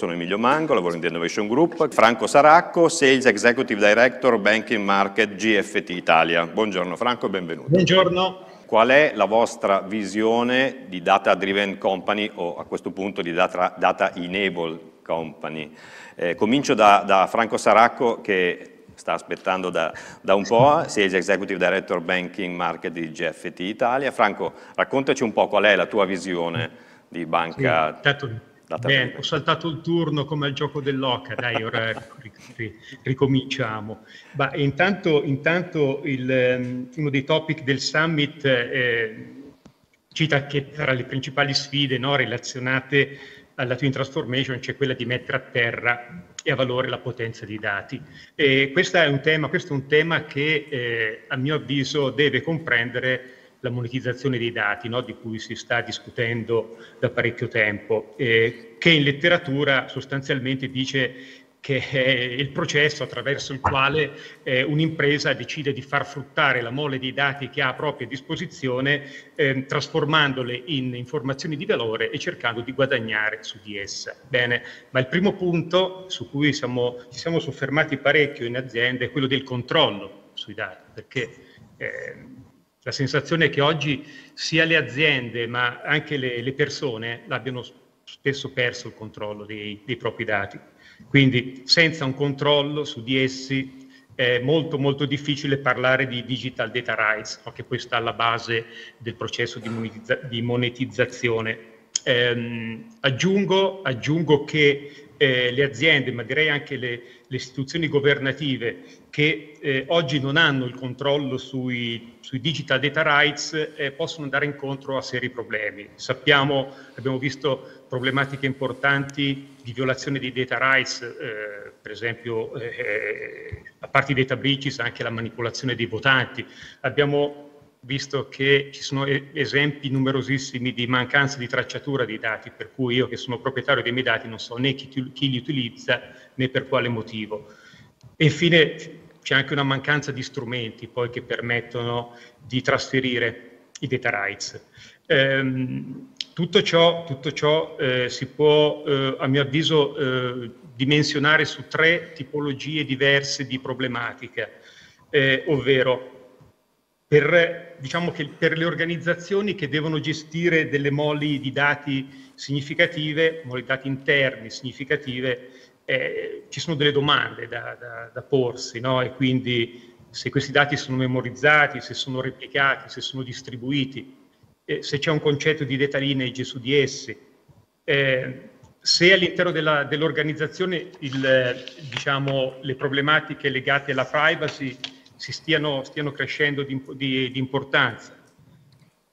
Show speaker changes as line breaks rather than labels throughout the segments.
Sono Emilio Mango, lavoro in The Innovation Group. Franco Saracco, Sales Executive Director Banking Market GFT Italia. Buongiorno Franco e benvenuto.
Buongiorno.
Qual è la vostra visione di Data Driven Company o a questo punto di Data, data Enabled Company? Eh, comincio da, da, Franco Saracco che sta aspettando da, da, un po', Sales Executive Director Banking Market di GFT Italia. Franco, raccontaci un po' qual è la tua visione di banca.
Sì, Bene, ho saltato il turno come al gioco dell'Oca, dai, ora ricominciamo. Ma intanto, intanto il, ehm, uno dei topic del summit eh, cita che tra le principali sfide no, relazionate alla Twin Transformation c'è quella di mettere a terra e a valore la potenza dei dati. E questo è un tema, questo è un tema che eh, a mio avviso deve comprendere la monetizzazione dei dati, no? di cui si sta discutendo da parecchio tempo, eh, che in letteratura sostanzialmente dice che è il processo attraverso il quale eh, un'impresa decide di far fruttare la mole di dati che ha a propria disposizione, eh, trasformandole in informazioni di valore e cercando di guadagnare su di essa. Bene, ma il primo punto su cui siamo, ci siamo soffermati parecchio in azienda è quello del controllo sui dati, perché eh, la sensazione è che oggi sia le aziende ma anche le, le persone abbiano spesso perso il controllo dei, dei, propri dati. Quindi senza un controllo su di essi è molto molto difficile parlare di digital data rights, che poi sta alla base del processo di, monetizza di monetizzazione. Eh, aggiungo, aggiungo, che eh, le aziende, ma direi anche le, le istituzioni governative che eh, oggi non hanno il controllo sui, sui digital data rights eh, possono andare incontro a seri problemi. Sappiamo, abbiamo visto problematiche importanti di violazione dei data rights, eh, per esempio eh, a parte i data breaches anche la manipolazione dei votanti. Abbiamo visto che ci sono esempi numerosissimi di mancanza di tracciatura dei dati, per cui io che sono proprietario dei miei dati non so né chi, chi li utilizza né per quale motivo. E infine c'è anche una mancanza di strumenti poi che permettono di trasferire i data rights. Ehm, tutto ciò, tutto ciò eh, si può, eh, a mio avviso, eh, dimensionare su tre tipologie diverse di problematica, eh, ovvero per, diciamo che per le organizzazioni che devono gestire delle moli di dati significative, moli di dati interni significative, eh, ci sono delle domande da, da, da porsi, no? e quindi se questi dati sono memorizzati, se sono replicati, se sono distribuiti, eh, se c'è un concetto di data lineage su di essi, eh, se all'interno della, dell'organizzazione il, diciamo, le problematiche legate alla privacy si stiano, stiano crescendo di, di, di importanza.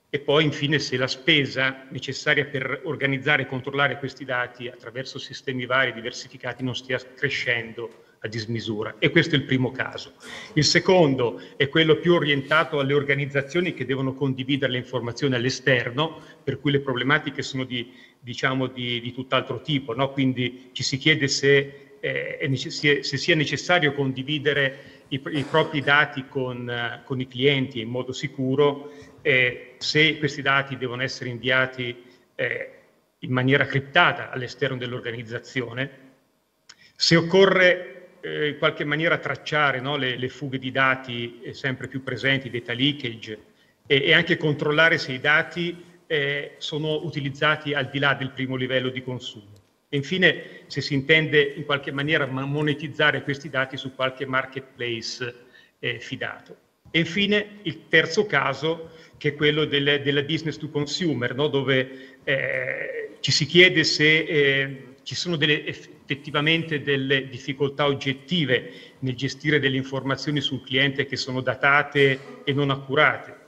E poi infine se la spesa necessaria per organizzare e controllare questi dati attraverso sistemi vari e diversificati non stia crescendo a dismisura. E questo è il primo caso. Il secondo è quello più orientato alle organizzazioni che devono condividere le informazioni all'esterno, per cui le problematiche sono di, diciamo, di, di tutt'altro tipo. No? Quindi ci si chiede se, eh, se sia necessario condividere i, i propri dati con, uh, con, i clienti in modo sicuro, eh, se questi dati devono essere inviati eh, in maniera criptata all'esterno dell'organizzazione, se occorre eh, in qualche maniera tracciare no, le, le, fughe di dati eh, sempre più presenti, data leakage, e, anche controllare se i dati eh, sono utilizzati al di là del primo livello di consumo. E infine, se si intende in qualche maniera monetizzare questi dati su qualche marketplace eh, fidato. E infine, il terzo caso, che è quello del, della business to consumer, no? dove eh, ci si chiede se eh, ci sono delle, effettivamente delle difficoltà oggettive nel gestire delle informazioni sul cliente che sono datate e non accurate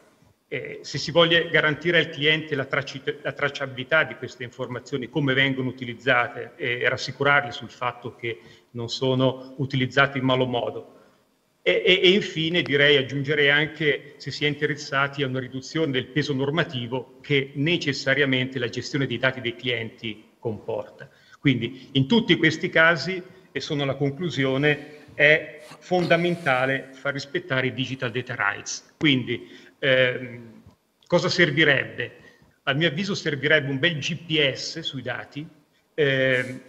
eh, se si voglia garantire al cliente la, la, tracciabilità di queste informazioni, come vengono utilizzate e rassicurarli sul fatto che non sono utilizzate in malo modo. E, e, e, infine direi aggiungerei anche se si è interessati a una riduzione del peso normativo che necessariamente la gestione dei dati dei clienti comporta. Quindi in tutti questi casi, e sono alla conclusione, è fondamentale far rispettare i digital data rights. Quindi eh, cosa servirebbe? A mio avviso servirebbe un bel GPS sui dati, eh,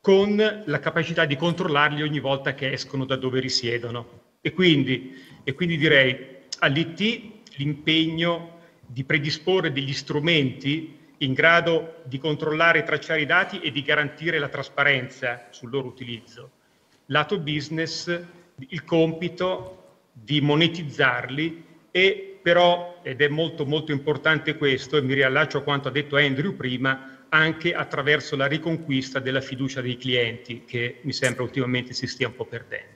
con la capacità di controllarli ogni volta che escono da dove risiedono. E quindi, e quindi direi all'IT l'impegno di predisporre degli strumenti in grado di controllare e tracciare i dati e di garantire la trasparenza sul loro utilizzo. Lato business, il compito di monetizzarli e però, ed è molto molto importante questo, e mi riallaccio a quanto ha detto Andrew prima, anche attraverso la riconquista della fiducia dei clienti che mi sembra ultimamente si stia un po' perdendo.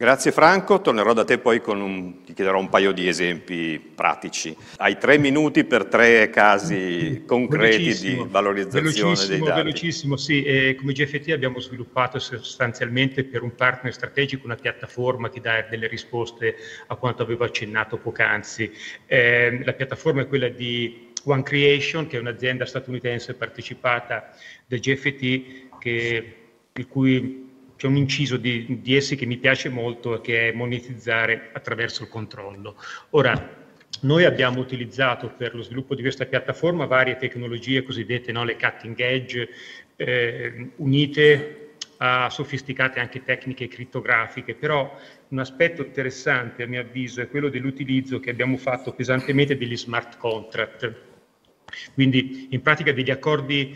Grazie Franco, tornerò da te poi con un, ti chiederò un paio di esempi pratici. Hai tre minuti per tre casi concreti di valorizzazione dei dati.
Velocissimo, sì. Eh, come GFT abbiamo sviluppato sostanzialmente per un partner strategico una piattaforma che dà delle risposte a quanto avevo accennato poc'anzi. Eh, la piattaforma è quella di One Creation, che è un'azienda statunitense partecipata da GFT, che, il cui c'è un inciso di, di essi che mi piace molto, che è monetizzare attraverso il controllo. Ora, noi abbiamo utilizzato per lo sviluppo di questa piattaforma varie tecnologie cosiddette no, le cutting edge, eh, unite a sofisticate anche tecniche crittografiche, però un aspetto interessante a mio avviso è quello dell'utilizzo che abbiamo fatto pesantemente degli smart contract, quindi in pratica degli accordi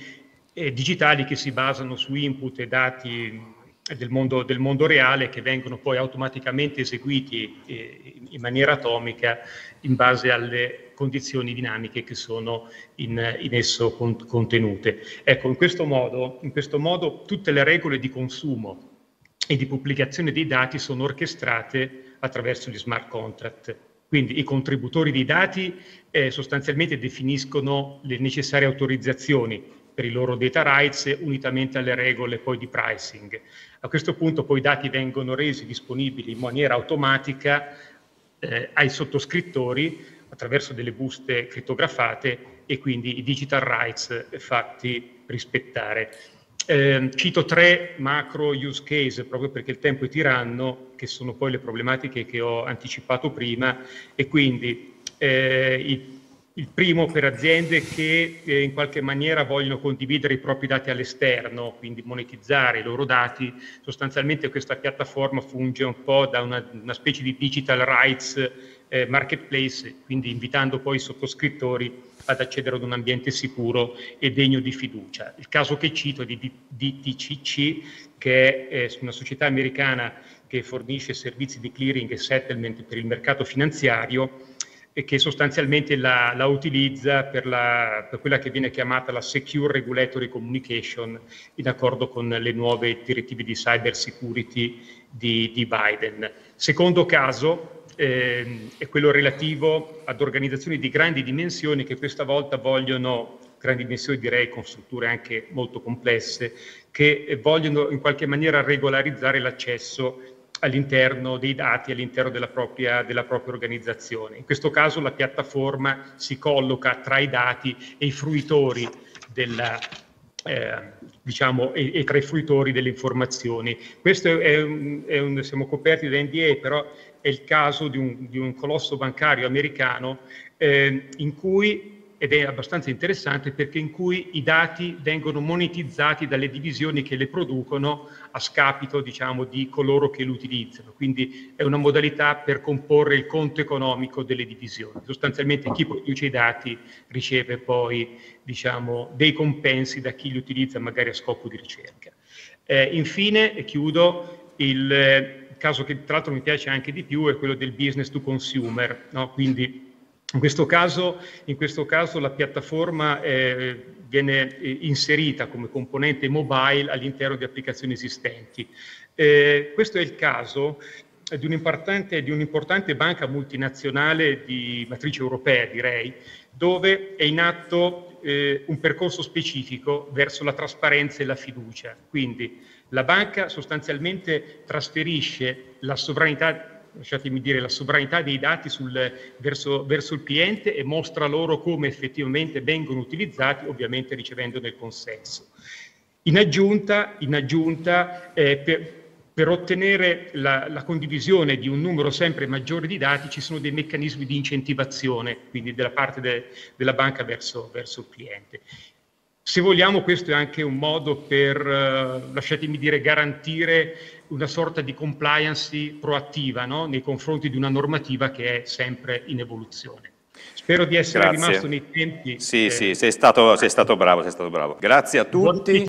eh, digitali che si basano su input e dati del mondo, del mondo, reale che vengono poi automaticamente eseguiti eh, in maniera atomica in base alle condizioni dinamiche che sono in, in esso con, contenute. Ecco, in questo, modo, in questo modo tutte le regole di consumo e di pubblicazione dei dati sono orchestrate attraverso gli smart contract. Quindi i contributori dei dati eh, sostanzialmente definiscono le necessarie autorizzazioni per i loro data rights unitamente alle regole poi di pricing. A questo punto poi i dati vengono resi disponibili in maniera automatica eh, ai sottoscrittori attraverso delle buste crittografate e quindi i digital rights fatti rispettare. Eh, cito tre macro use case proprio perché il tempo è tiranno, che sono poi le problematiche che ho anticipato prima e quindi eh, i il primo per aziende che eh, in qualche maniera vogliono condividere i propri dati all'esterno, quindi monetizzare i loro dati. Sostanzialmente questa piattaforma funge un po' da una, una specie di digital rights eh, marketplace, quindi invitando poi i sottoscrittori ad accedere ad un ambiente sicuro e degno di fiducia. Il caso che cito è di DTCC, che è eh, una società americana che fornisce servizi di clearing e settlement per il mercato finanziario e che sostanzialmente la, la utilizza per, la, per, quella che viene chiamata la Secure Regulatory Communication in accordo con le nuove direttive di cyber security di, di Biden. Secondo caso eh, è quello relativo ad organizzazioni di grandi dimensioni che questa volta vogliono grandi dimensioni direi con strutture anche molto complesse, che vogliono in qualche maniera regolarizzare l'accesso all'interno dei dati, all'interno della propria, della propria, organizzazione. In questo caso la piattaforma si colloca tra i dati e i fruitori della, eh, diciamo, e, e, tra i fruitori delle informazioni. Questo è un, è un, siamo coperti da NDA, però è il caso di un, di un colosso bancario americano eh, in cui ed è abbastanza interessante perché in cui i dati vengono monetizzati dalle divisioni che le producono a scapito diciamo, di coloro che li utilizzano. Quindi è una modalità per comporre il conto economico delle divisioni. Sostanzialmente chi produce i dati riceve poi diciamo, dei compensi da chi li utilizza magari a scopo di ricerca. Eh, infine, e chiudo, il eh, caso che tra l'altro mi piace anche di più è quello del business to consumer, no? quindi in questo caso, in questo caso la piattaforma eh, viene eh, inserita come componente mobile all'interno di applicazioni esistenti. Eh, questo è il caso di un'importante, di un'importante banca multinazionale di matrice europea, direi, dove è in atto eh, un percorso specifico verso la trasparenza e la fiducia. Quindi la banca sostanzialmente trasferisce la sovranità lasciatemi dire, la sovranità dei dati sul, verso, verso, il cliente e mostra loro come effettivamente vengono utilizzati, ovviamente ricevendone il consenso. In aggiunta, in aggiunta eh, per, per, ottenere la, la, condivisione di un numero sempre maggiore di dati ci sono dei meccanismi di incentivazione, quindi della parte de, della banca verso, verso il cliente. Se vogliamo questo è anche un modo per, eh, lasciatemi dire, garantire una sorta di compliance proattiva no? nei confronti di una normativa che è sempre in evoluzione. Spero di essere
Grazie.
rimasto nei tempi.
Sì, eh, sì, sei stato, sei stato bravo, sei stato bravo. Grazie a tutti.